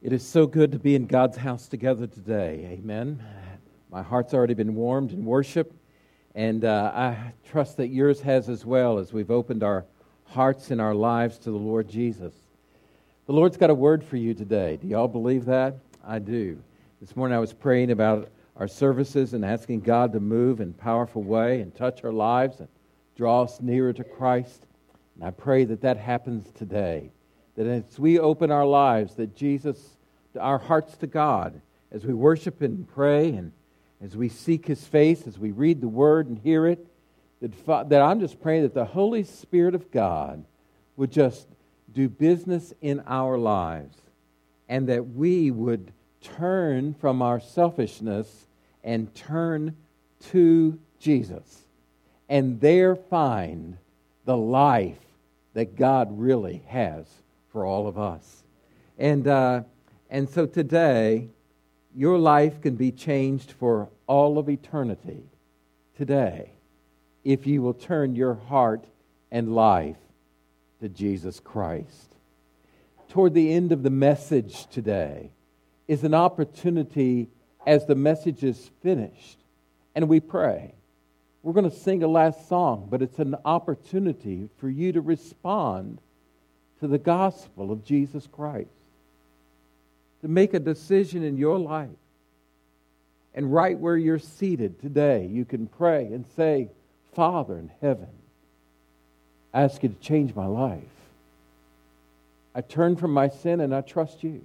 It is so good to be in God's house together today. Amen. My heart's already been warmed in worship, and uh, I trust that yours has as well as we've opened our hearts and our lives to the Lord Jesus. The Lord's got a word for you today. Do y'all believe that? I do. This morning I was praying about our services and asking God to move in a powerful way and touch our lives and draw us nearer to Christ. And I pray that that happens today that as we open our lives, that Jesus, our hearts to God, as we worship and pray and as we seek His face, as we read the Word and hear it, that, that I'm just praying that the Holy Spirit of God would just do business in our lives and that we would turn from our selfishness and turn to Jesus and there find the life that God really has for all of us. And, uh, and so today, your life can be changed for all of eternity today if you will turn your heart and life to Jesus Christ. Toward the end of the message today is an opportunity as the message is finished and we pray. We're going to sing a last song, but it's an opportunity for you to respond to the gospel of Jesus Christ. To make a decision in your life. And right where you're seated today, you can pray and say, Father in heaven, I ask you to change my life. I turn from my sin and I trust you.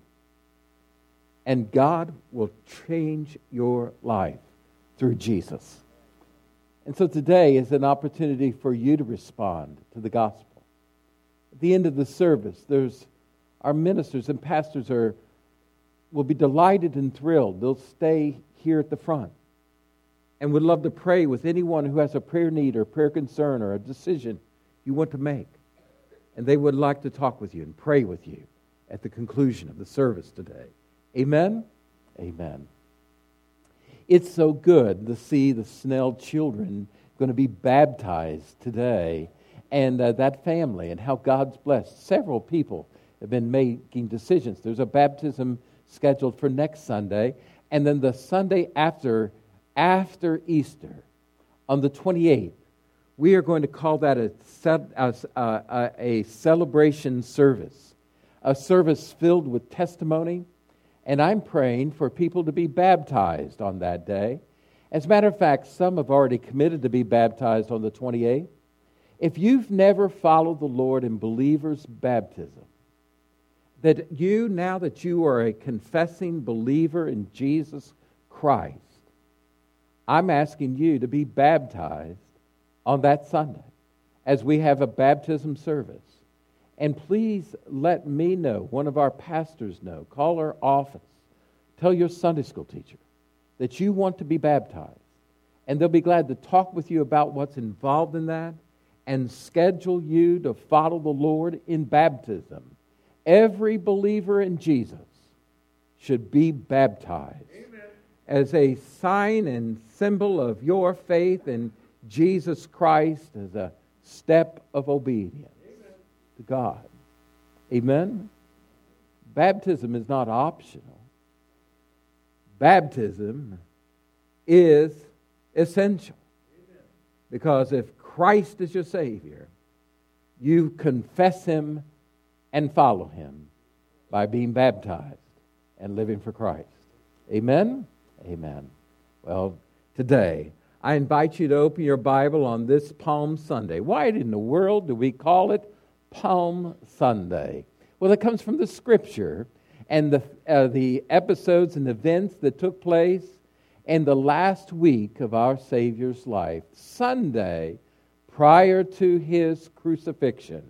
And God will change your life through Jesus. And so today is an opportunity for you to respond to the gospel. At the end of the service, there's our ministers and pastors are will be delighted and thrilled. They'll stay here at the front and would love to pray with anyone who has a prayer need or prayer concern or a decision you want to make. And they would like to talk with you and pray with you at the conclusion of the service today. Amen? Amen. It's so good to see the Snell children going to be baptized today and uh, that family and how God's blessed. Several people have been making decisions. There's a baptism scheduled for next Sunday, and then the Sunday after, after Easter, on the 28th, we are going to call that a, a, a, a celebration service, a service filled with testimony. And I'm praying for people to be baptized on that day. As a matter of fact, some have already committed to be baptized on the 28th. If you've never followed the Lord in believer's baptism, that you, now that you are a confessing believer in Jesus Christ, I'm asking you to be baptized on that Sunday as we have a baptism service. And please let me know, one of our pastors know, call our office, tell your Sunday school teacher that you want to be baptized. And they'll be glad to talk with you about what's involved in that and schedule you to follow the Lord in baptism. Every believer in Jesus should be baptized Amen. as a sign and symbol of your faith in Jesus Christ as a step of obedience Amen. to God. Amen? Baptism is not optional. Baptism is essential. Because if Christ is your Savior, you confess Him and follow Him by being baptized and living for Christ. Amen? Amen. Well, today, I invite you to open your Bible on this Palm Sunday. Why in the world do we call it Palm Sunday? Well, it comes from the Scripture and the, uh, the episodes and events that took place in the last week of our Savior's life. Sunday prior to his crucifixion,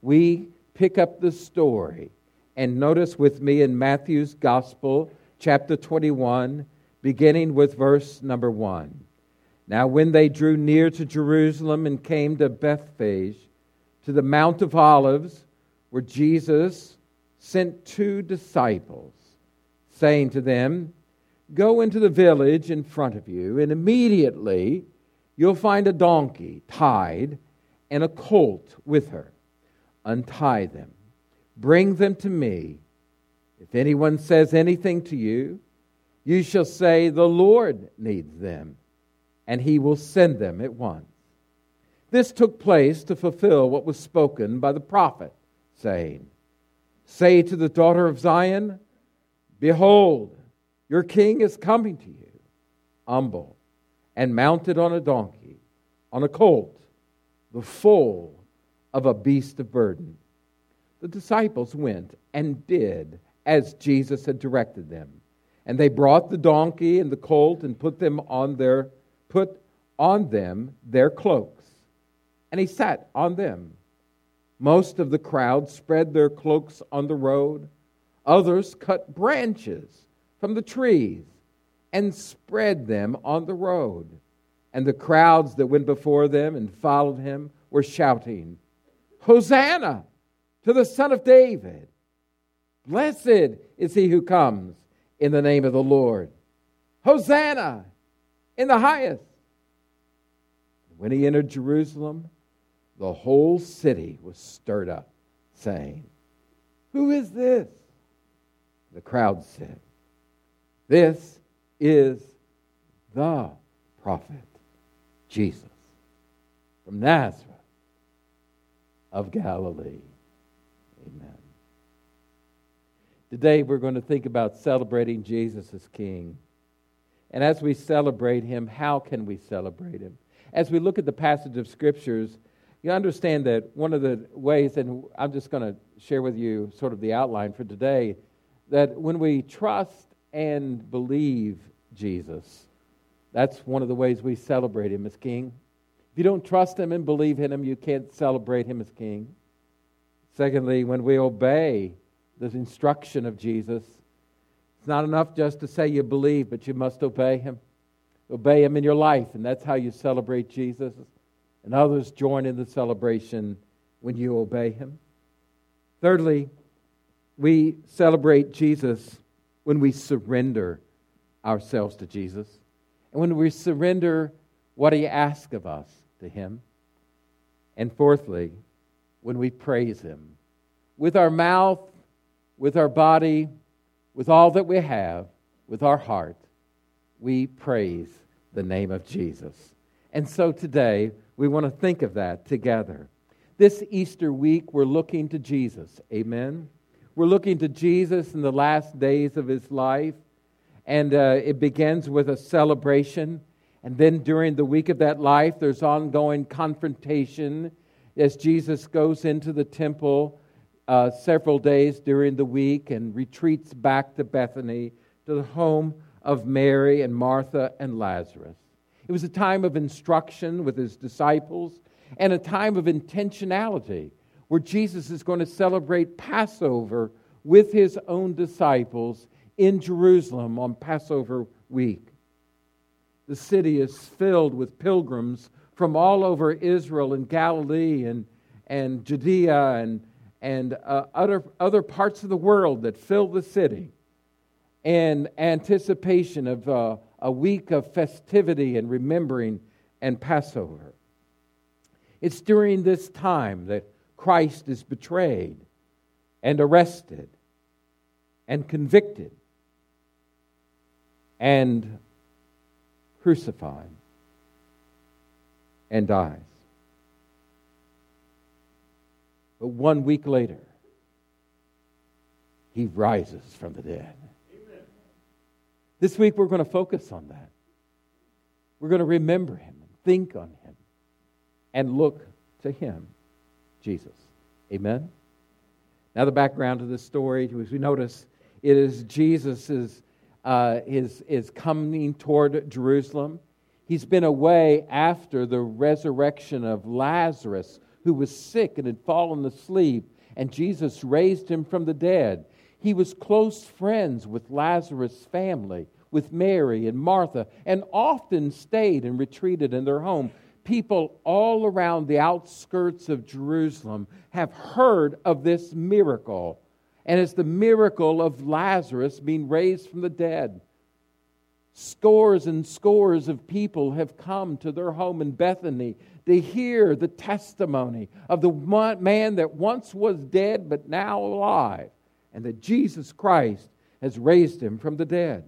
we pick up the story. And notice with me in Matthew's Gospel, chapter 21, beginning with verse number 1. Now, when they drew near to Jerusalem and came to Bethphage, to the Mount of Olives, where Jesus sent two disciples, saying to them, Go into the village in front of you, and immediately you'll find a donkey tied and a colt with her. Untie them, bring them to me. If anyone says anything to you, you shall say, The Lord needs them, and he will send them at once. This took place to fulfill what was spoken by the prophet, saying, Say to the daughter of Zion, Behold, your king is coming to you, humble and mounted on a donkey, on a colt, the foal of a beast of burden. The disciples went and did as Jesus had directed them. And they brought the donkey and the colt and put them on their put on them their cloaks. And he sat on them. Most of the crowd spread their cloaks on the road. Others cut branches from the trees and spread them on the road. And the crowds that went before them and followed him were shouting, Hosanna to the Son of David! Blessed is he who comes in the name of the Lord. Hosanna in the highest. When he entered Jerusalem, the whole city was stirred up, saying, Who is this? The crowd said, This is the prophet Jesus from Nazareth of Galilee. Amen. Today we're going to think about celebrating Jesus as King. And as we celebrate him, how can we celebrate him? As we look at the passage of scriptures, you understand that one of the ways, and I'm just going to share with you sort of the outline for today, that when we trust and believe Jesus, that's one of the ways we celebrate him as King. If you don't trust him and believe in him, you can't celebrate him as King. Secondly, when we obey the instruction of Jesus. It's not enough just to say you believe, but you must obey him. Obey him in your life, and that's how you celebrate Jesus. And others join in the celebration when you obey him. Thirdly, we celebrate Jesus when we surrender ourselves to Jesus. And when we surrender what he asks of us to him. And fourthly, when we praise him with our mouth with our body, with all that we have, with our heart, we praise the name of Jesus. And so today, we want to think of that together. This Easter week, we're looking to Jesus. Amen. We're looking to Jesus in the last days of his life. And uh, it begins with a celebration. And then during the week of that life, there's ongoing confrontation as Jesus goes into the temple uh, several days during the week and retreats back to Bethany, to the home of Mary and Martha and Lazarus. It was a time of instruction with his disciples and a time of intentionality where Jesus is going to celebrate Passover with his own disciples in Jerusalem on Passover week. The city is filled with pilgrims from all over Israel and Galilee and, and Judea and and uh, other, other parts of the world that fill the city in anticipation of uh, a week of festivity and remembering and Passover. It's during this time that Christ is betrayed and arrested and convicted and crucified and dies. But one week later, he rises from the dead. Amen. This week, we're going to focus on that. We're going to remember him, think on him, and look to him, Jesus. Amen. Now, the background of this story, as we notice, it is Jesus uh, is, is coming toward Jerusalem. He's been away after the resurrection of Lazarus who was sick and had fallen asleep, and Jesus raised him from the dead. He was close friends with Lazarus' family, with Mary and Martha, and often stayed and retreated in their home. People all around the outskirts of Jerusalem have heard of this miracle, and it's the miracle of Lazarus being raised from the dead. Scores and scores of people have come to their home in Bethany to hear the testimony of the man that once was dead but now alive and that Jesus Christ has raised him from the dead.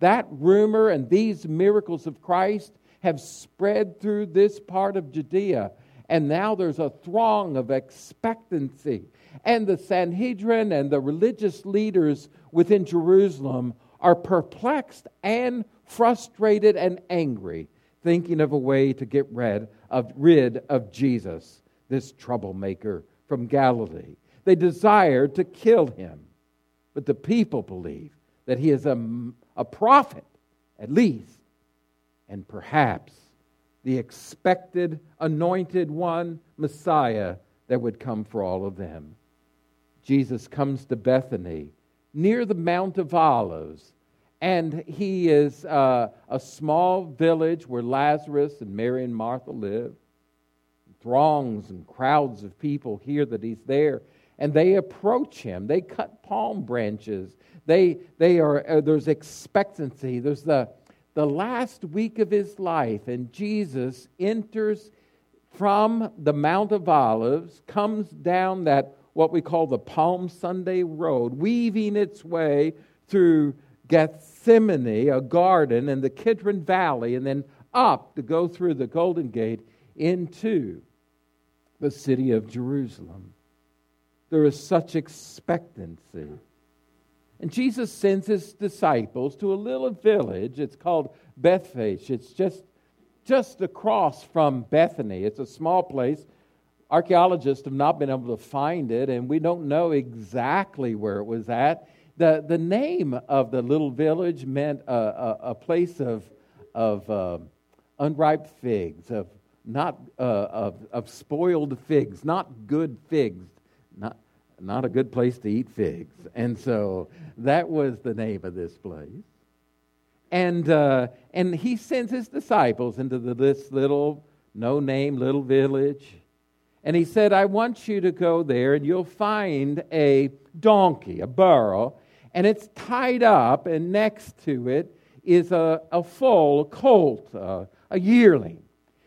That rumor and these miracles of Christ have spread through this part of Judea, and now there's a throng of expectancy. And the Sanhedrin and the religious leaders within Jerusalem are perplexed and frustrated and angry, thinking of a way to get rid of, rid of Jesus, this troublemaker from Galilee. They desire to kill him, but the people believe that he is a, a prophet, at least, and perhaps the expected anointed one, Messiah, that would come for all of them. Jesus comes to Bethany near the Mount of Olives. And he is uh, a small village where Lazarus and Mary and Martha live. Throngs and crowds of people hear that he's there, and they approach him. They cut palm branches. They, they are, uh, there's expectancy. There's the, the last week of his life, and Jesus enters from the Mount of Olives, comes down that what we call the Palm Sunday Road, weaving its way through Gethsemane, a garden, and the Kidron Valley, and then up to go through the Golden Gate into the city of Jerusalem. There is such expectancy. And Jesus sends his disciples to a little village. It's called Bethphage. It's just, just across from Bethany. It's a small place Archaeologists have not been able to find it, and we don't know exactly where it was at. The, the name of the little village meant a, a, a place of, of uh, unripe figs, of, not, uh, of, of spoiled figs, not good figs, not, not a good place to eat figs. And so that was the name of this place. And, uh, and he sends his disciples into the, this little, no name little village and he said, I want you to go there and you'll find a donkey, a burro, and it's tied up, and next to it is a, a foal, a colt, a yearling.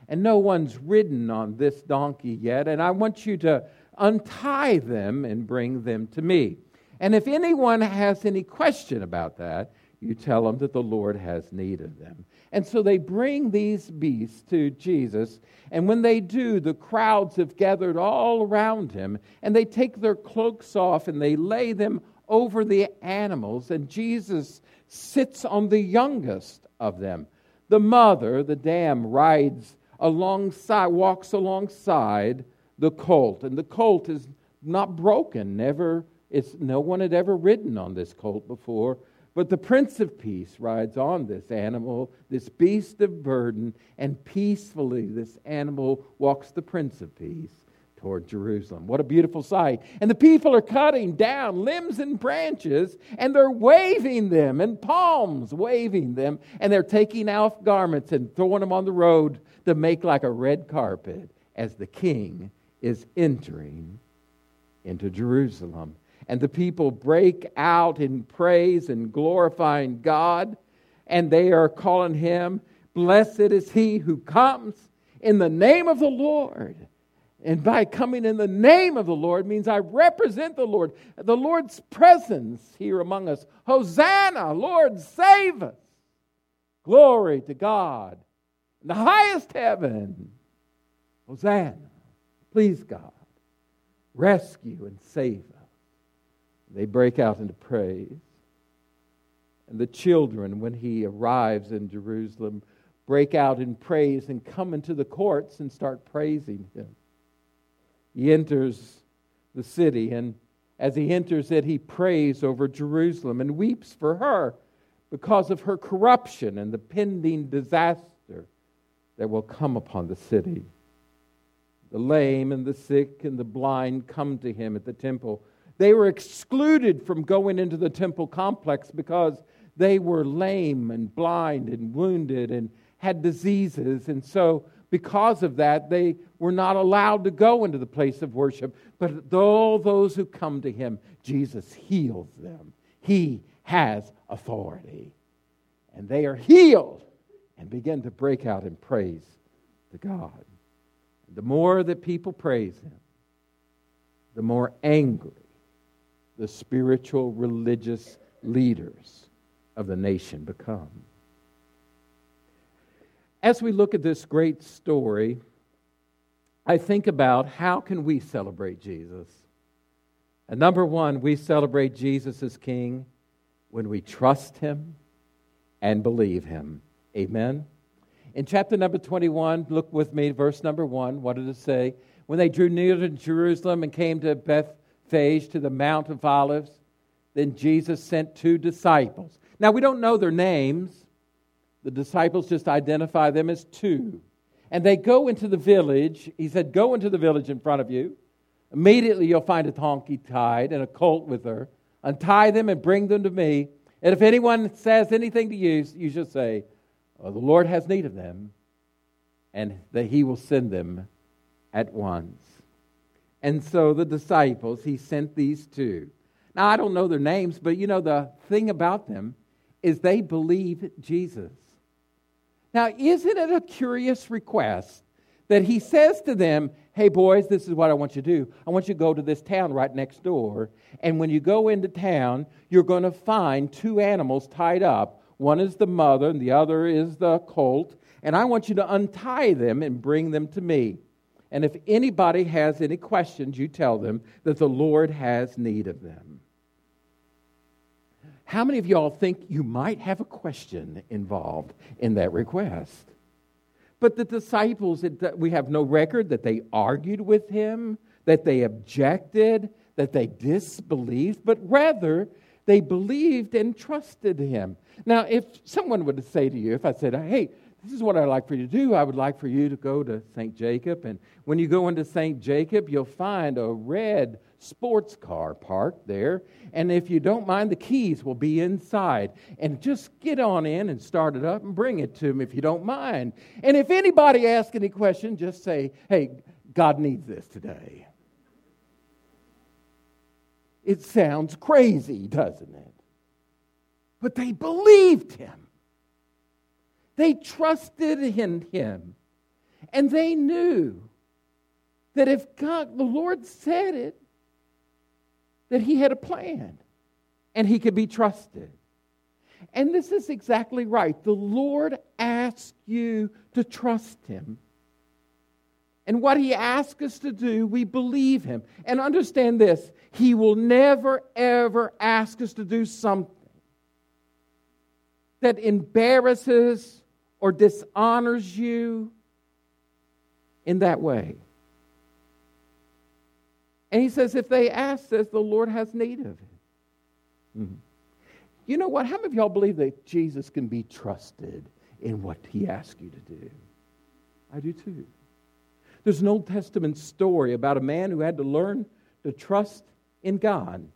And no one's ridden on this donkey yet, and I want you to untie them and bring them to me. And if anyone has any question about that, you tell them that the Lord has need of them. And so they bring these beasts to Jesus. And when they do, the crowds have gathered all around him. And they take their cloaks off and they lay them over the animals. And Jesus sits on the youngest of them. The mother, the dam, rides alongside, walks alongside the colt. And the colt is not broken. Never, it's, no one had ever ridden on this colt before. But the Prince of Peace rides on this animal, this beast of burden, and peacefully this animal walks the Prince of Peace toward Jerusalem. What a beautiful sight. And the people are cutting down limbs and branches, and they're waving them, and palms waving them, and they're taking off garments and throwing them on the road to make like a red carpet as the king is entering into Jerusalem and the people break out in praise and glorifying God, and they are calling him, Blessed is he who comes in the name of the Lord. And by coming in the name of the Lord means I represent the Lord, the Lord's presence here among us. Hosanna, Lord, save us. Glory to God in the highest heaven. Hosanna, please God, rescue and save. They break out into praise. And the children, when he arrives in Jerusalem, break out in praise and come into the courts and start praising him. He enters the city, and as he enters it, he prays over Jerusalem and weeps for her because of her corruption and the pending disaster that will come upon the city. The lame and the sick and the blind come to him at the temple they were excluded from going into the temple complex because they were lame and blind and wounded and had diseases. And so, because of that, they were not allowed to go into the place of worship. But all those who come to him, Jesus heals them. He has authority. And they are healed and begin to break out in praise to God. The more that people praise him, the more angry the spiritual religious leaders of the nation become. As we look at this great story, I think about how can we celebrate Jesus? And number one, we celebrate Jesus as King when we trust Him and believe Him. Amen. In chapter number 21, look with me, verse number 1. What did it say? When they drew near to Jerusalem and came to To the Mount of Olives, then Jesus sent two disciples. Now, we don't know their names. The disciples just identify them as two. And they go into the village. He said, Go into the village in front of you. Immediately you'll find a donkey tied and a colt with her. Untie them and bring them to me. And if anyone says anything to you, you shall say, well, The Lord has need of them, and that he will send them at once. And so the disciples, he sent these two. Now, I don't know their names, but you know, the thing about them is they believe Jesus. Now, isn't it a curious request that he says to them, Hey, boys, this is what I want you to do. I want you to go to this town right next door. And when you go into town, you're going to find two animals tied up. One is the mother, and the other is the colt. And I want you to untie them and bring them to me. And if anybody has any questions, you tell them that the Lord has need of them. How many of y'all think you might have a question involved in that request? But the disciples, we have no record that they argued with him, that they objected, that they disbelieved, but rather they believed and trusted him. Now, if someone would say to you, if I said, hey, this is what I'd like for you to do. I would like for you to go to St. Jacob. And when you go into St. Jacob, you'll find a red sports car parked there. And if you don't mind, the keys will be inside. And just get on in and start it up and bring it to them if you don't mind. And if anybody asks any question, just say, hey, God needs this today. It sounds crazy, doesn't it? But they believed him. They trusted in him. And they knew that if God, the Lord said it, that he had a plan and he could be trusted. And this is exactly right. The Lord asks you to trust him. And what he asks us to do, we believe him. And understand this he will never, ever ask us to do something that embarrasses or dishonors you in that way. And he says, if they ask this, the Lord has need of it. Mm-hmm. You know what? How many of y'all believe that Jesus can be trusted in what he asks you to do? I do too. There's an Old Testament story about a man who had to learn to trust in God.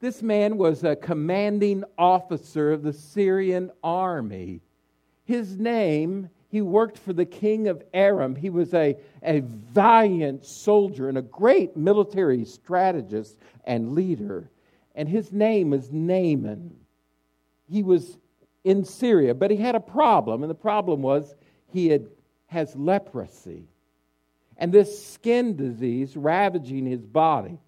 This man was a commanding officer of the Syrian army. His name he worked for the king of Aram. He was a, a valiant soldier and a great military strategist and leader. And his name is Naaman. He was in Syria, but he had a problem, and the problem was he had, has leprosy. And this skin disease ravaging his body.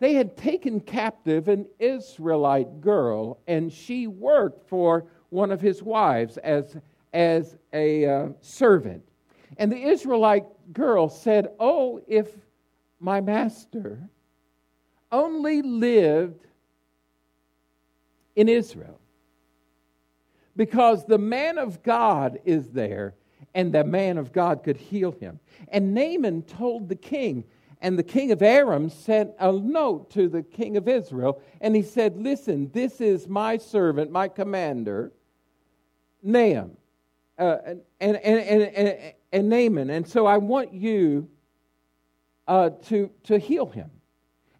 They had taken captive an Israelite girl, and she worked for one of his wives as as a uh, servant. And the Israelite girl said, Oh, if my master only lived in Israel, because the man of God is there, and the man of God could heal him. And Naaman told the king, and the king of Aram sent a note to the king of Israel, and he said, Listen, this is my servant, my commander, Naaman uh, and, and, and, and, and Naaman. And so I want you uh, to, to heal him.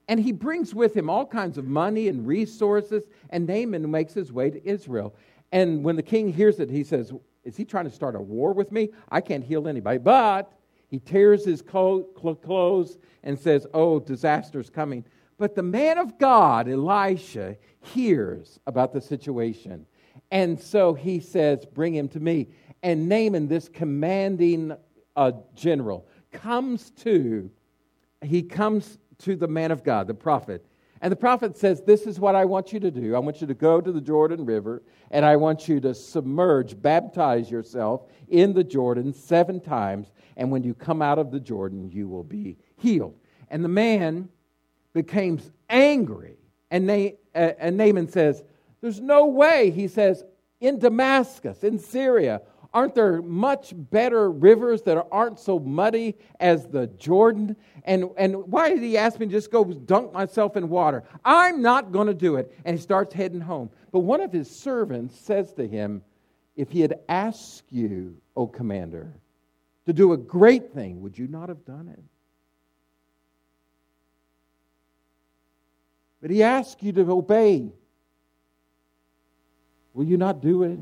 And he brings with him all kinds of money and resources, and Naaman makes his way to Israel. And when the king hears it, he says, Is he trying to start a war with me? I can't heal anybody. But he tears his clothes and says, Oh, disaster's coming. But the man of God, Elisha, hears about the situation. And so he says, Bring him to me. And Naaman, this commanding uh, general, comes to, he comes to the man of God, the prophet. And the prophet says, This is what I want you to do. I want you to go to the Jordan River, and I want you to submerge, baptize yourself in the Jordan seven times. And when you come out of the Jordan, you will be healed. And the man became angry. And, uh, and Naaman says, There's no way. He says, In Damascus, in Syria, Aren't there much better rivers that aren't so muddy as the Jordan? And, and why did he ask me to just go dunk myself in water? I'm not going to do it. And he starts heading home. But one of his servants says to him, If he had asked you, O commander, to do a great thing, would you not have done it? But he asked you to obey. Will you not do it?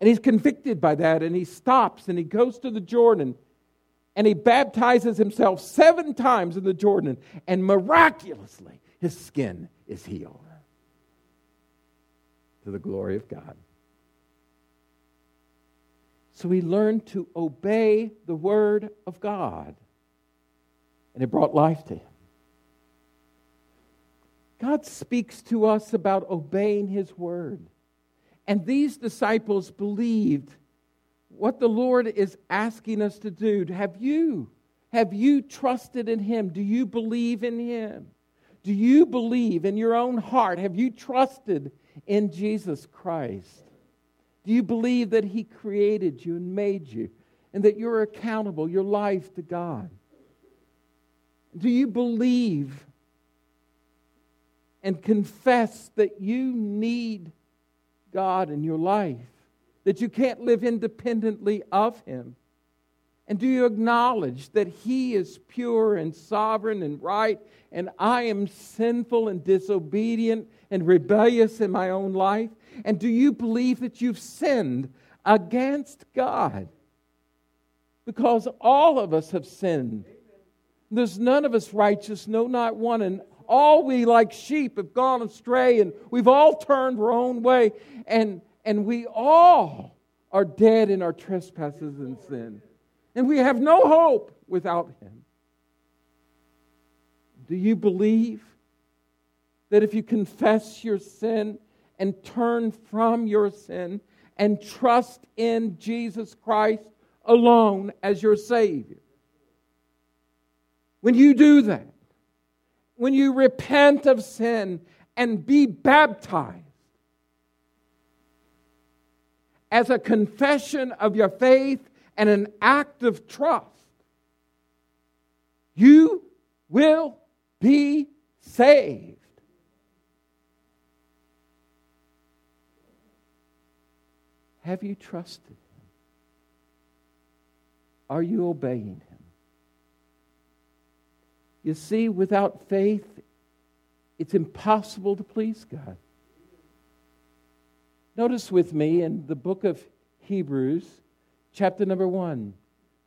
And he's convicted by that, and he stops and he goes to the Jordan and he baptizes himself seven times in the Jordan, and miraculously his skin is healed to the glory of God. So he learned to obey the word of God, and it brought life to him. God speaks to us about obeying his word. And these disciples believed what the Lord is asking us to do. Have you? Have you trusted in Him? Do you believe in Him? Do you believe in your own heart? Have you trusted in Jesus Christ? Do you believe that He created you and made you and that you're accountable, your life to God? Do you believe and confess that you need God in your life, that you can't live independently of Him? And do you acknowledge that He is pure and sovereign and right, and I am sinful and disobedient and rebellious in my own life? And do you believe that you've sinned against God? Because all of us have sinned. There's none of us righteous, no, not one. And all we like sheep have gone astray and we've all turned our own way and and we all are dead in our trespasses and sin. And we have no hope without him. Do you believe that if you confess your sin and turn from your sin and trust in Jesus Christ alone as your Savior, when you do that, when you repent of sin and be baptized as a confession of your faith and an act of trust, you will be saved. Have you trusted Are you obeying? You see, without faith, it's impossible to please God. Notice with me in the book of Hebrews, chapter number one.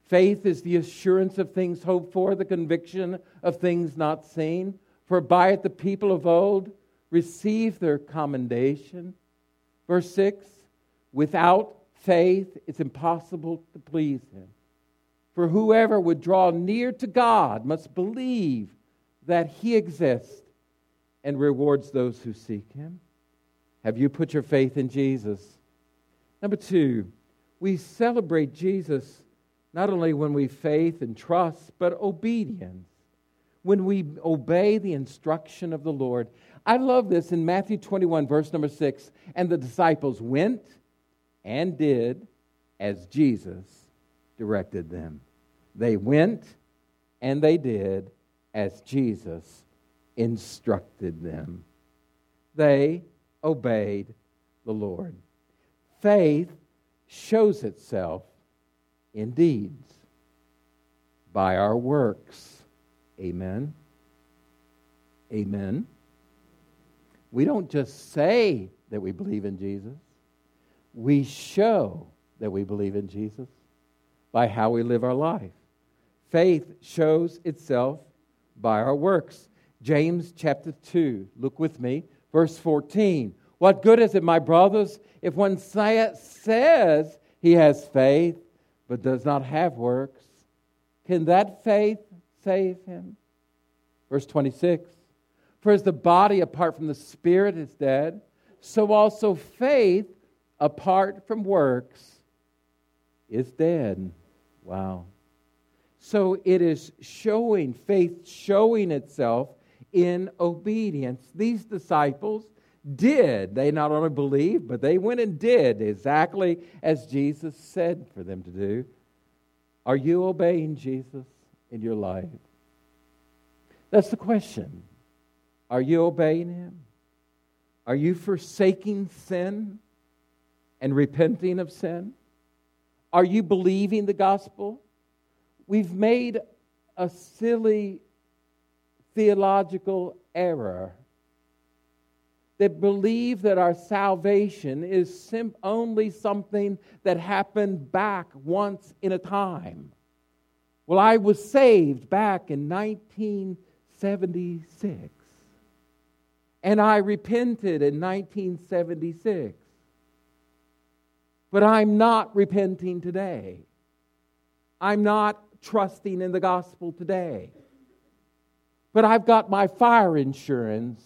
Faith is the assurance of things hoped for, the conviction of things not seen. For by it the people of old received their commendation. Verse 6 Without faith, it's impossible to please Him. For whoever would draw near to God must believe that He exists and rewards those who seek Him. Have you put your faith in Jesus? Number two, we celebrate Jesus not only when we faith and trust, but obedience. When we obey the instruction of the Lord. I love this in Matthew 21, verse number 6. And the disciples went and did as Jesus directed them. They went and they did as Jesus instructed them. They obeyed the Lord. Faith shows itself in deeds by our works. Amen. Amen. We don't just say that we believe in Jesus, we show that we believe in Jesus by how we live our life. Faith shows itself by our works. James chapter 2, look with me, verse 14. What good is it, my brothers, if one says he has faith but does not have works? Can that faith save him? Verse 26 For as the body apart from the spirit is dead, so also faith apart from works is dead. Wow. So it is showing, faith showing itself in obedience. These disciples did. They not only believed, but they went and did exactly as Jesus said for them to do. Are you obeying Jesus in your life? That's the question. Are you obeying Him? Are you forsaking sin and repenting of sin? Are you believing the gospel? We've made a silly theological error that believe that our salvation is sim- only something that happened back once in a time. Well, I was saved back in 1976, and I repented in 1976. But I'm not repenting today. I'm not trusting in the gospel today. But I've got my fire insurance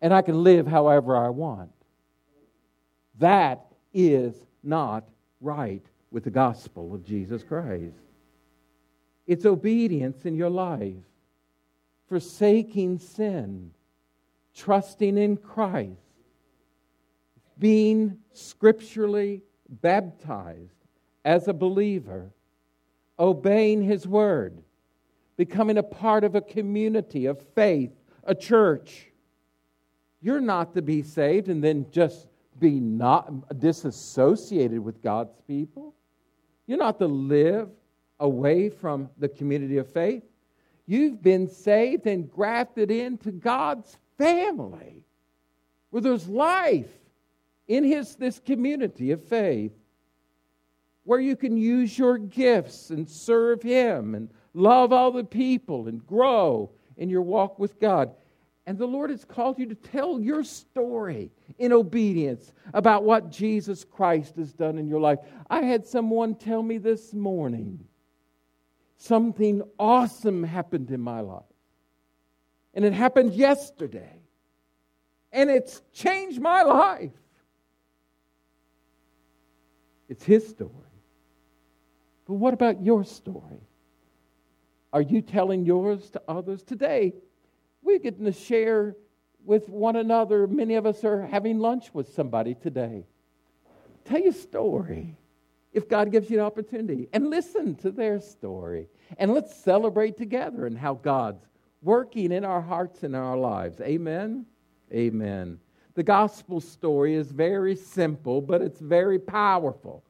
and I can live however I want. That is not right with the gospel of Jesus Christ. It's obedience in your life, forsaking sin, trusting in Christ, being scripturally baptized as a believer, obeying His word, becoming a part of a community of faith, a church you're not to be saved and then just be not disassociated with God's people. You're not to live away from the community of faith. You've been saved and grafted into God's family where there's life in his, this community of faith where you can use your gifts and serve Him and love other people and grow in your walk with God. And the Lord has called you to tell your story in obedience about what Jesus Christ has done in your life. I had someone tell me this morning something awesome happened in my life. And it happened yesterday. And it's changed my life. It's his story. But what about your story? Are you telling yours to others today? We're getting to share with one another. Many of us are having lunch with somebody today. Tell your story if God gives you an opportunity and listen to their story. And let's celebrate together and how God's working in our hearts and our lives. Amen. Amen. The gospel story is very simple, but it's very powerful.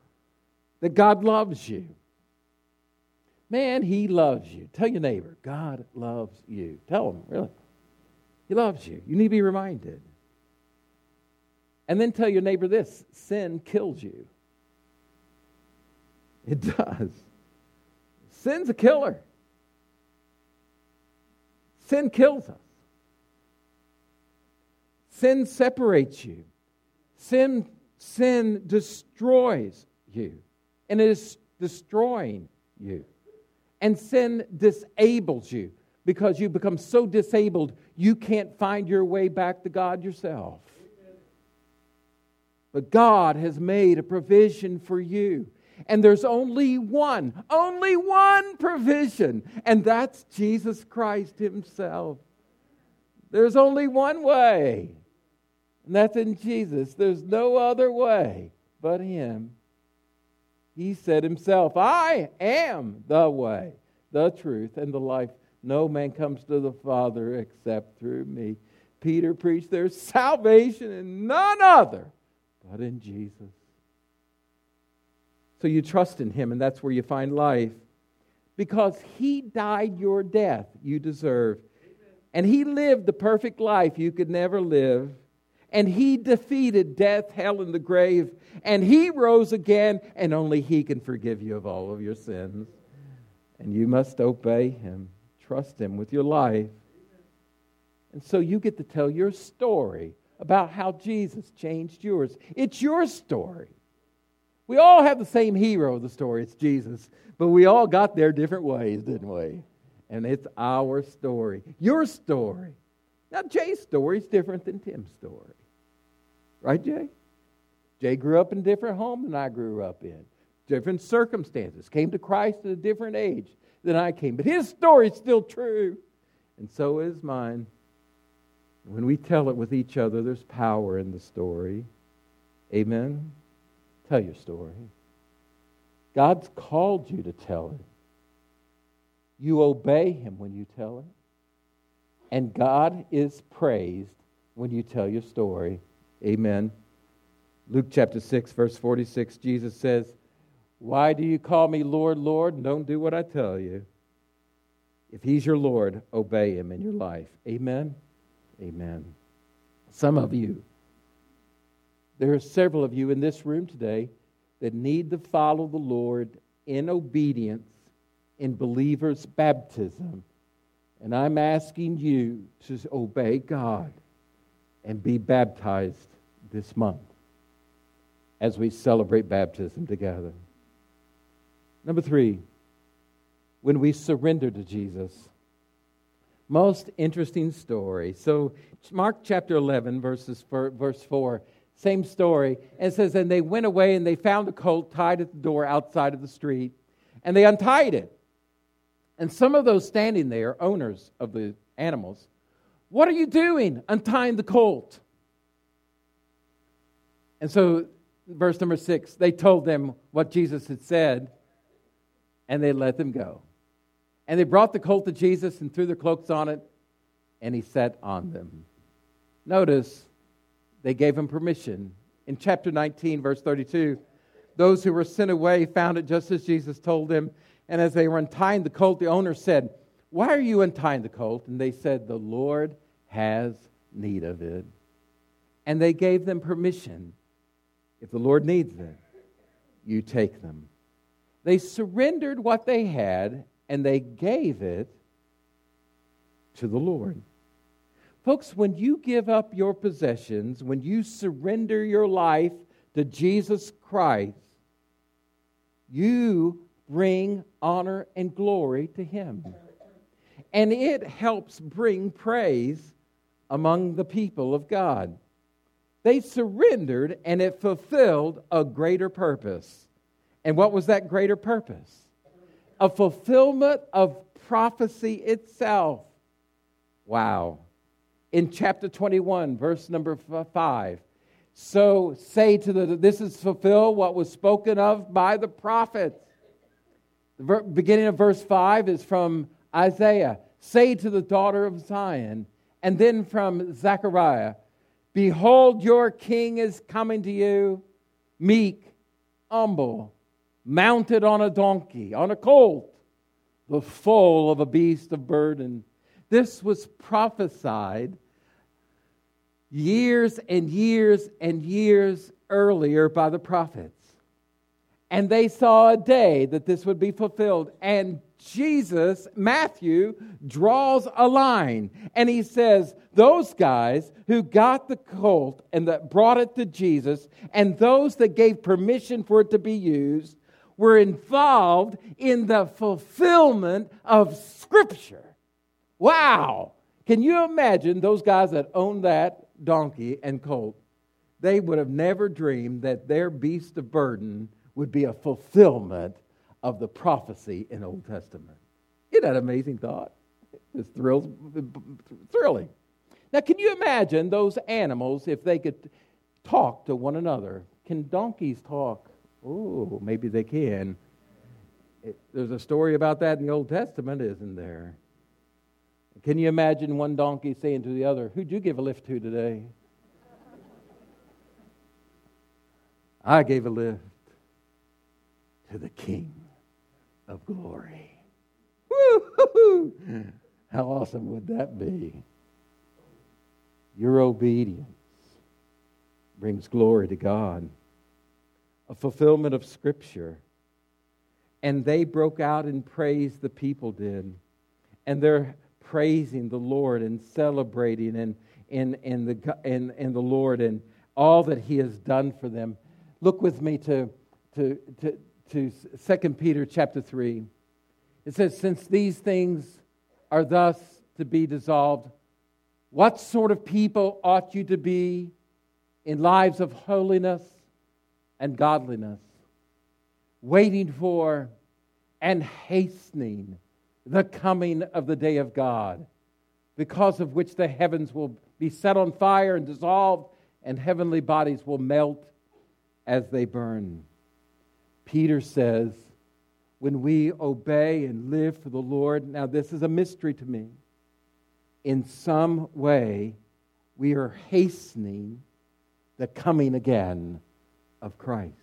That God loves you. Man, He loves you. Tell your neighbor, God loves you. Tell him, really. He loves you. You need to be reminded. And then tell your neighbor this sin kills you. It does. Sin's a killer. Sin kills us. Sin separates you. Sin, sin destroys you. And it is destroying you. And sin disables you because you become so disabled you can't find your way back to God yourself. But God has made a provision for you. And there's only one, only one provision, and that's Jesus Christ Himself. There's only one way, and that's in Jesus. There's no other way but Him. He said Himself, I am the way, the truth, and the life. No man comes to the Father except through me. Peter preached there's salvation in none other but in Jesus. So you trust in him, and that's where you find life. Because he died your death you deserve. And he lived the perfect life you could never live. And he defeated death, hell, and the grave. And he rose again, and only he can forgive you of all of your sins. And you must obey him trust Him with your life. And so you get to tell your story about how Jesus changed yours. It's your story. We all have the same hero of the story, it's Jesus, but we all got there different ways, didn't we? and it's our story, your story. Now, Jay's story is different than Tim's story. Right, Jay? Jay grew up in a different home than I grew up in, different circumstances, came to Christ at a different age than I came. But his story is still true, and so is mine. When we tell it with each other, there's power in the story. Amen? Tell your story. God's called you to tell it. You obey Him when you tell it. And God is praised when you tell your story. Amen. Luke chapter 6, verse 46, Jesus says, Why do you call me Lord, Lord? And don't do what I tell you. If He's your Lord, obey Him in your life. Amen. Amen. Some of you, there are several of you in this room today that need to follow the Lord in obedience in believers' baptism. And I'm asking you to obey God and be baptized this month as we celebrate baptism together. Number three, when we surrender to Jesus. Most interesting story. So, Mark chapter 11, verses, verse 4 same story. And it says, And they went away and they found a colt tied at the door outside of the street, and they untied it. And some of those standing there, owners of the animals, what are you doing untying the colt? And so, verse number six, they told them what Jesus had said, and they let them go. And they brought the colt to Jesus and threw their cloaks on it, and he sat on them. Notice they gave him permission. In chapter 19, verse 32, those who were sent away found it just as Jesus told them. And as they were untying the colt, the owner said, Why are you untying the colt? And they said, The Lord has need of it. And they gave them permission. If the Lord needs it, you take them. They surrendered what they had and they gave it to the Lord. Folks, when you give up your possessions, when you surrender your life to Jesus Christ, you bring honor and glory to Him. And it helps bring praise among the people of God. They surrendered and it fulfilled a greater purpose. And what was that greater purpose? A fulfillment of prophecy itself. Wow in chapter 21, verse number 5. So say to the, this is fulfill what was spoken of by the prophets. The beginning of verse 5 is from Isaiah. Say to the daughter of Zion. And then from Zechariah, Behold, your king is coming to you, meek, humble, mounted on a donkey, on a colt, the foal of a beast of burden. This was prophesied years and years and years earlier by the prophets. And they saw a day that this would be fulfilled. And Jesus, Matthew, draws a line and he says, Those guys who got the colt and that brought it to Jesus, and those that gave permission for it to be used, were involved in the fulfillment of Scripture. Wow! Can you imagine those guys that owned that donkey and colt, they would have never dreamed that their beast of burden would be a fulfillment of the prophecy in Old Testament. Isn't that an amazing thought? It's thrills, thrilling. Now, can you imagine those animals if they could talk to one another? Can donkeys talk? Oh, maybe they can. It, there's a story about that in the Old Testament, isn't there? Can you imagine one donkey saying to the other, Who'd you give a lift to today? I gave a lift to the King of glory. Woo-hoo-hoo. How awesome would that be? Your obedience brings glory to God, a fulfillment of Scripture. And they broke out in praise, the people did. And they're praising the Lord and celebrating and in, in, the, in, in the Lord and all that He has done for them. Look with me to, to, to, to 2 Peter chapter 3. It says, Since these things are thus to be dissolved. What sort of people ought you to be in lives of holiness and godliness, waiting for and hastening the coming of the day of God, because of which the heavens will be set on fire and dissolved, and heavenly bodies will melt as they burn. Peter says, when we obey and live for the Lord, now this is a mystery to me. In some way, we are hastening the coming again of Christ.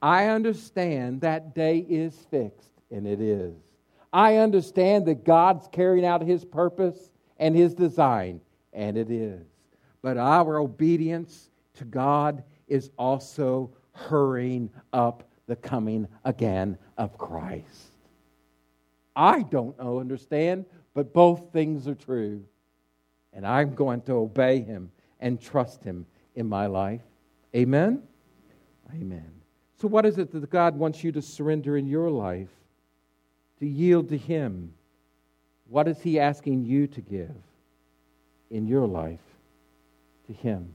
I understand that day is fixed, and it is. I understand that God's carrying out His purpose and His design, and it is. But our obedience to God is also hurrying up the coming again of Christ. I don't know, understand, but both things are true. And I'm going to obey Him and trust Him in my life. Amen? Amen. So, what is it that God wants you to surrender in your life? To yield to Him? What is He asking you to give in your life to Him?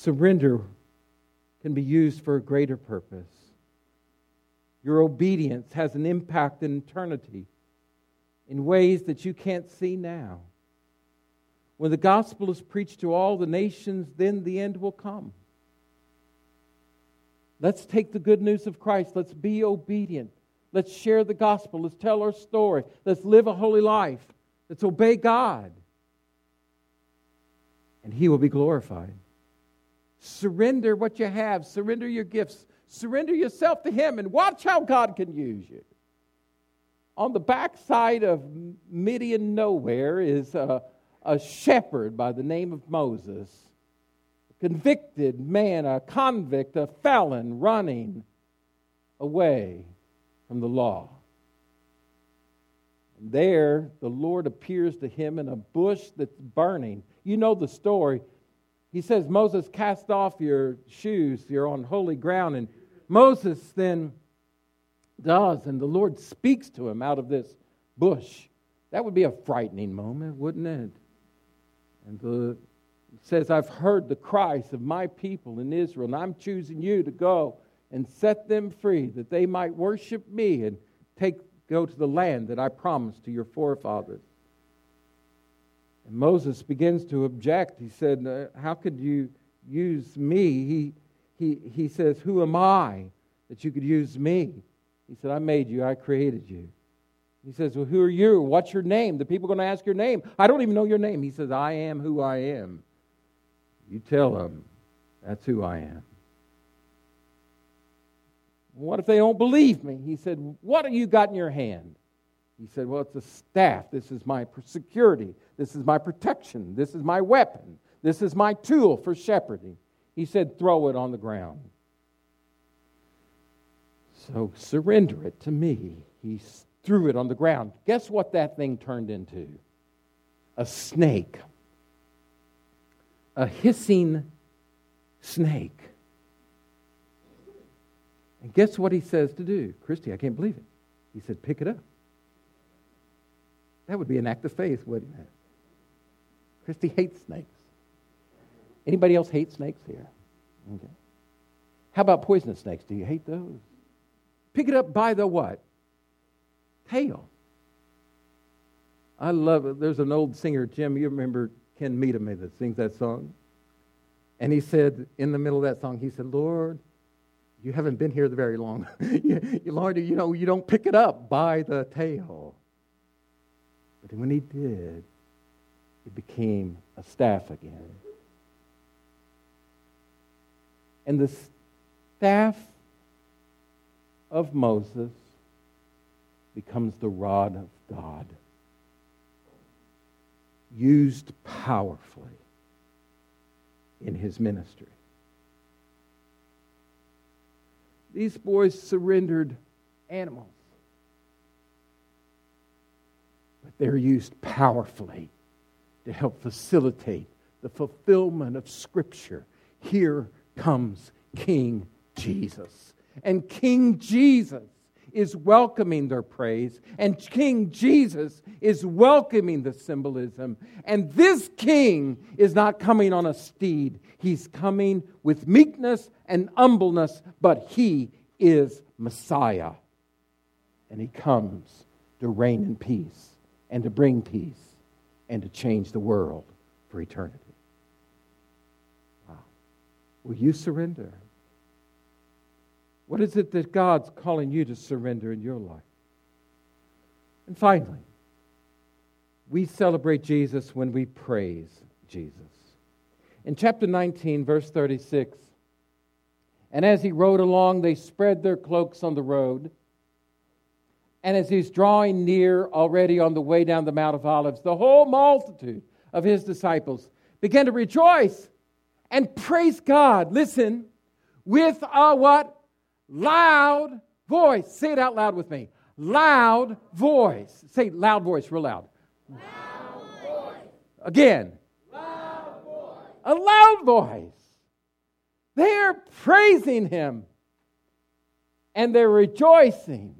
Surrender can be used for a greater purpose. Your obedience has an impact in eternity in ways that you can't see now. When the gospel is preached to all the nations, then the end will come. Let's take the good news of Christ. Let's be obedient. Let's share the gospel. Let's tell our story. Let's live a holy life. Let's obey God. And He will be glorified. Surrender what you have, surrender your gifts, surrender yourself to Him, and watch how God can use you. On the backside of Midian nowhere is a, a shepherd by the name of Moses, a convicted man, a convict, a felon running away from the law. And there, the Lord appears to him in a bush that's burning. You know the story. He says, Moses, cast off your shoes. You're on holy ground. And Moses then does, and the Lord speaks to him out of this bush. That would be a frightening moment, wouldn't it? And the says, I've heard the cries of my people in Israel, and I'm choosing you to go and set them free, that they might worship me and take go to the land that I promised to your forefathers. And Moses begins to object. He said, uh, How could you use me? He, he, he says, Who am I that you could use me? He said, I made you, I created you. He says, Well, who are you? What's your name? The people are going to ask your name. I don't even know your name. He says, I am who I am. You tell them, That's who I am. What if they don't believe me? He said, What have you got in your hand? He said, Well, it's a staff. This is my security. This is my protection. This is my weapon. This is my tool for shepherding. He said, Throw it on the ground. So surrender it to me. He threw it on the ground. Guess what that thing turned into? A snake. A hissing snake. And guess what he says to do? Christy, I can't believe it. He said, Pick it up. That would be an act of faith, wouldn't it? Christy hates snakes. Anybody else hate snakes here? Okay. How about poisonous snakes? Do you hate those? Pick it up by the what? Tail. I love it. There's an old singer, Jim, you remember Ken Meadham that sings that song? And he said, in the middle of that song, he said, Lord, you haven't been here very long. Lord, you know, you don't pick it up by the tail. But when he did, it became a staff again. And the staff of Moses becomes the rod of God, used powerfully in his ministry. These boys surrendered animals but they're used powerfully to help facilitate the fulfillment of Scripture. Here comes King Jesus. And King Jesus is welcoming their praise, and King Jesus is welcoming the symbolism. And this king is not coming on a steed, he's coming with meekness and humbleness, but he is Messiah. And he comes to reign in peace and to bring peace and to change the world for eternity. Wow. Will you surrender? What is it that God's calling you to surrender in your life? And finally, we celebrate Jesus when we praise Jesus. In chapter 19, verse 36, and as he rode along, they spread their cloaks on the road. And as he's drawing near, already on the way down the Mount of Olives, the whole multitude of his disciples began to rejoice and praise God. Listen, with a what? loud voice. Say it out loud with me. Loud voice. Say loud voice, real loud. Loud voice. Again. Loud voice. A loud voice. They're praising him and they're rejoicing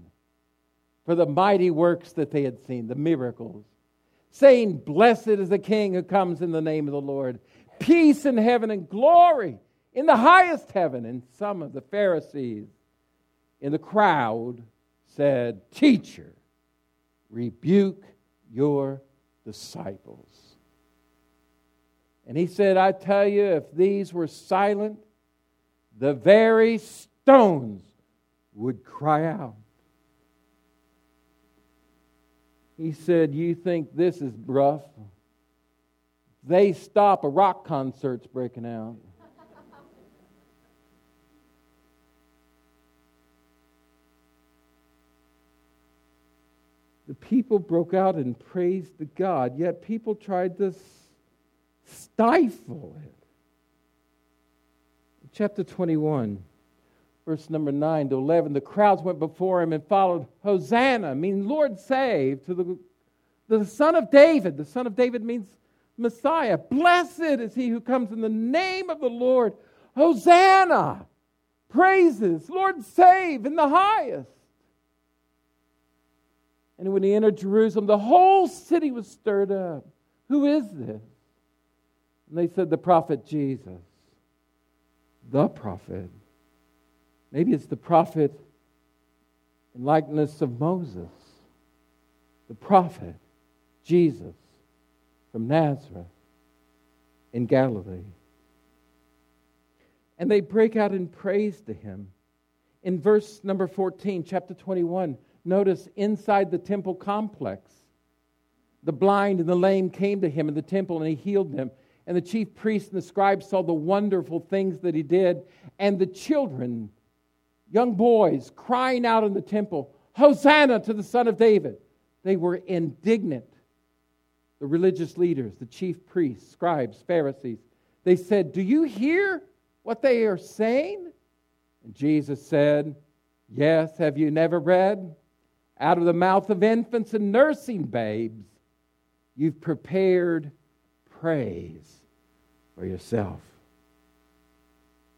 for the mighty works that they had seen, the miracles, saying, Blessed is the King who comes in the name of the Lord. Peace in heaven and glory in the highest heaven. And some of the Pharisees in the crowd said, Teacher, rebuke your disciples. And he said, I tell you, if these were silent, the very stones would cry out. He said, You think this is rough? They stop, a rock concert's breaking out. the people broke out and praised the God, yet people tried to stifle it. Chapter 21, verse number 9 to 11, the crowds went before him and followed Hosanna, meaning Lord save, to the, the Son of David. The Son of David means Messiah. Blessed is he who comes in the name of the Lord. Hosanna! Praises, Lord save in the highest. And when he entered Jerusalem, the whole city was stirred up. Who is this? And they said, The prophet Jesus. The prophet. Maybe it's the prophet in likeness of Moses. The prophet, Jesus, from Nazareth in Galilee. And they break out in praise to him. In verse number 14, chapter 21, Notice inside the temple complex, the blind and the lame came to him in the temple and he healed them. And the chief priests and the scribes saw the wonderful things that he did. And the children, young boys, crying out in the temple, Hosanna to the Son of David. They were indignant. The religious leaders, the chief priests, scribes, Pharisees, they said, Do you hear what they are saying? And Jesus said, Yes, have you never read? Out of the mouth of infants and nursing babes, you've prepared praise for yourself.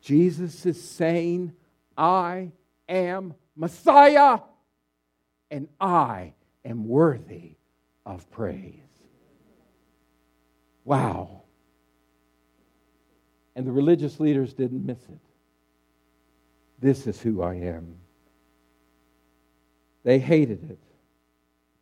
Jesus is saying, I am Messiah and I am worthy of praise. Wow. And the religious leaders didn't miss it. This is who I am. They hated it.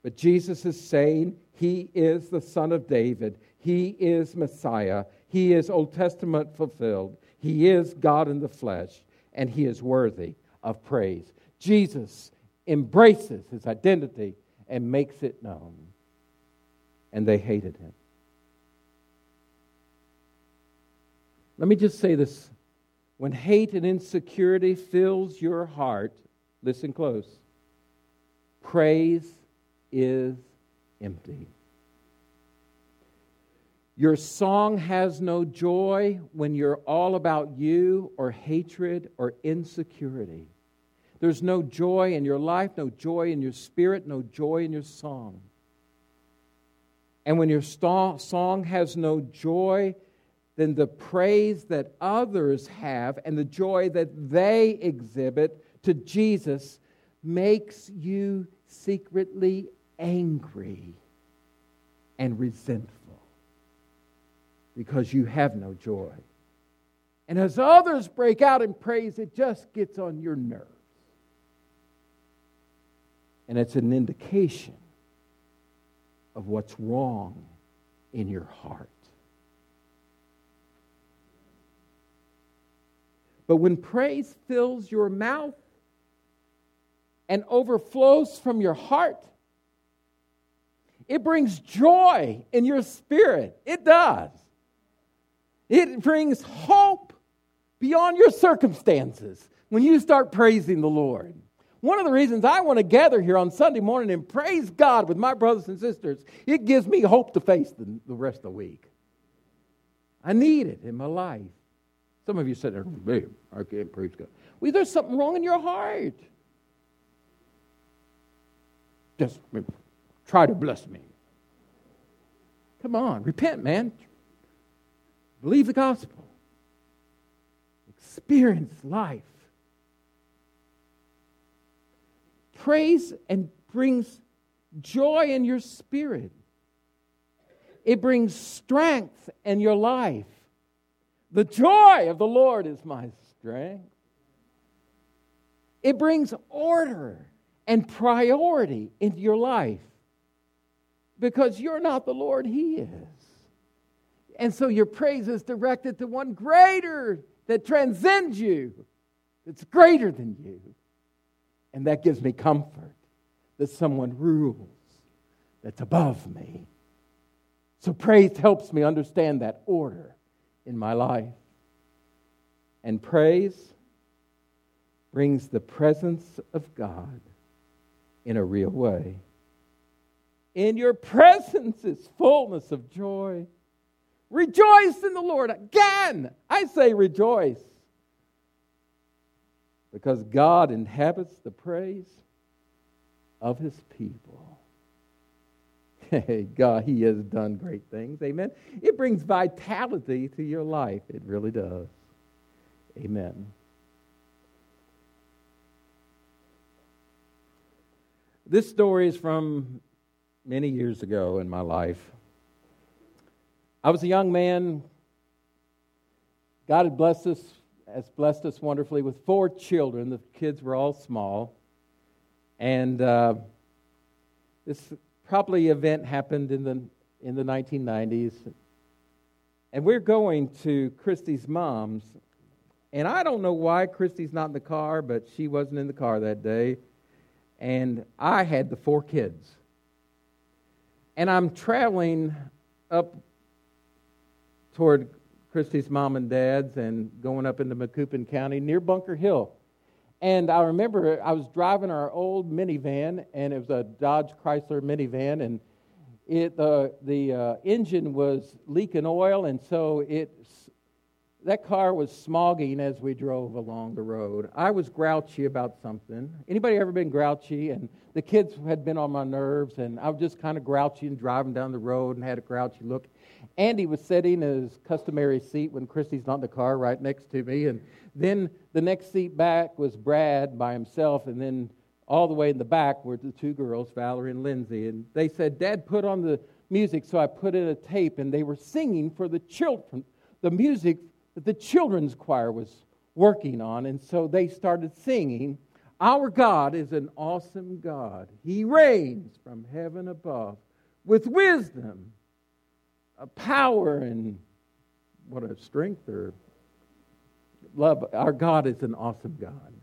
But Jesus is saying he is the Son of David. He is Messiah. He is Old Testament fulfilled. He is God in the flesh, and he is worthy of praise. Jesus embraces his identity and makes it known. And they hated him. Let me just say this. When hate and insecurity fills your heart, listen close Praise is empty. Your song has no joy when you're all about you or hatred or insecurity. There's no joy in your life, no joy in your spirit, no joy in your song. And when your song has no joy, then the praise that others have and the joy that they exhibit to Jesus makes you secretly angry and resentful because you have no joy. And as others break out in praise, it just gets on your nerves. And it's an indication of what's wrong in your heart. But when praise fills your mouth and overflows from your heart, it brings joy in your spirit. It does. It brings hope beyond your circumstances when you start praising the Lord. One of the reasons I want to gather here on Sunday morning and praise God with my brothers and sisters, it gives me hope to face the, the rest of the week. I need it in my life. Some of you said, babe, I can't praise God. Well, there's something wrong in your heart. Just try to bless me. Come on, repent, man. Believe the gospel. Experience life. Praise and brings joy in your spirit. It brings strength in your life. The joy of the Lord is my strength. It brings order and priority into your life because you're not the Lord, He is. And so your praise is directed to one greater that transcends you, that's greater than you. And that gives me comfort that someone rules that's above me. So praise helps me understand that order in my life. And praise brings the presence of God in a real way. In your presence is fullness of joy. Rejoice in the Lord. Again, I say rejoice because God inhabits the praise of his people. Hey, God, he has done great things. Amen. It brings vitality to your life. It really does. Amen. This story is from many years ago in my life. I was a young man. God had blessed us has blessed us wonderfully with four children. The kids were all small. And uh, this probably event happened in the, in the 1990s. And we're going to Christy's mom's. And I don't know why Christy's not in the car, but she wasn't in the car that day. And I had the four kids. And I'm traveling up toward Christy's mom and dad's and going up into Macoupin County near Bunker Hill. And I remember I was driving our old minivan, and it was a Dodge Chrysler minivan, and it uh, the uh, engine was leaking oil, and so it that car was smogging as we drove along the road. I was grouchy about something. Anybody ever been grouchy? And the kids had been on my nerves, and I was just kind of grouchy and driving down the road and had a grouchy look. Andy was sitting in his customary seat when Christy's not in the car right next to me. And then the next seat back was Brad by himself. And then all the way in the back were the two girls, Valerie and Lindsay. And they said, Dad, put on the music. So I put in a tape, and they were singing for the children, the music that the children's choir was working on. And so they started singing. Our God is an awesome God. He reigns from heaven above with wisdom a power and what a strength or love. Our God is an awesome God.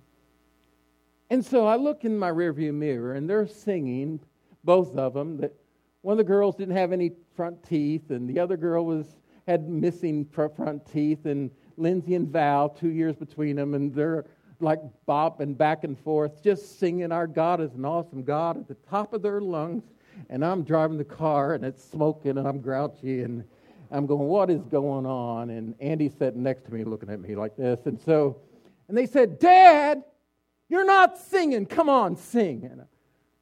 And so I look in my rearview mirror and they're singing, both of them, that one of the girls didn't have any front teeth and the other girl was had missing front teeth and Lindsay and Val, two years between them, and they're like bopping back and forth, just singing, Our God is an awesome God at the top of their lungs and I'm driving the car and it's smoking and I'm grouchy and I'm going, what is going on? And Andy's sitting next to me looking at me like this. And so, and they said, Dad, you're not singing. Come on, sing. And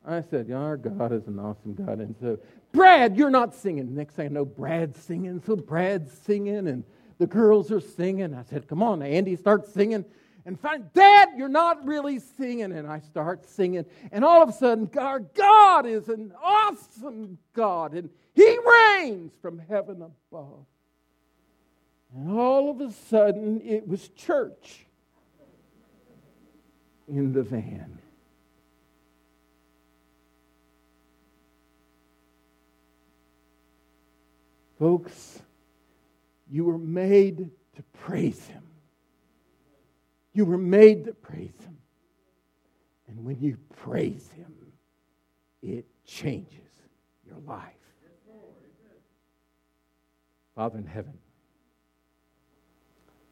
I said, Our God is an awesome God. And so, Brad, you're not singing. Next thing I know, Brad's singing. So Brad's singing and the girls are singing. I said, Come on, Andy, start singing. And find, Dad, you're not really singing. And I start singing. And all of a sudden, our God is an awesome God. And He reigns from heaven above. And all of a sudden, it was church in the van. Folks, you were made to praise Him. You were made to praise Him. And when you praise Him, it changes your life. Father in heaven,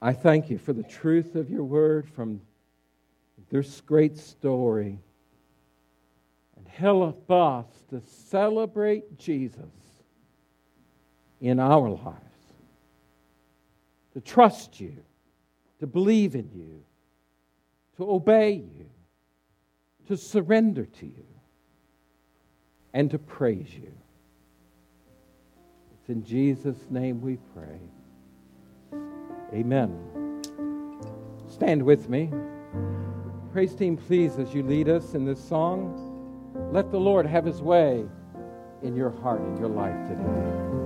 I thank you for the truth of your word from this great story. And help us to celebrate Jesus in our lives, to trust you, to believe in you, to obey you, to surrender to you, and to praise you. It's in Jesus' name we pray. Amen. Stand with me. Praise team, please, as you lead us in this song, let the Lord have his way in your heart and your life today.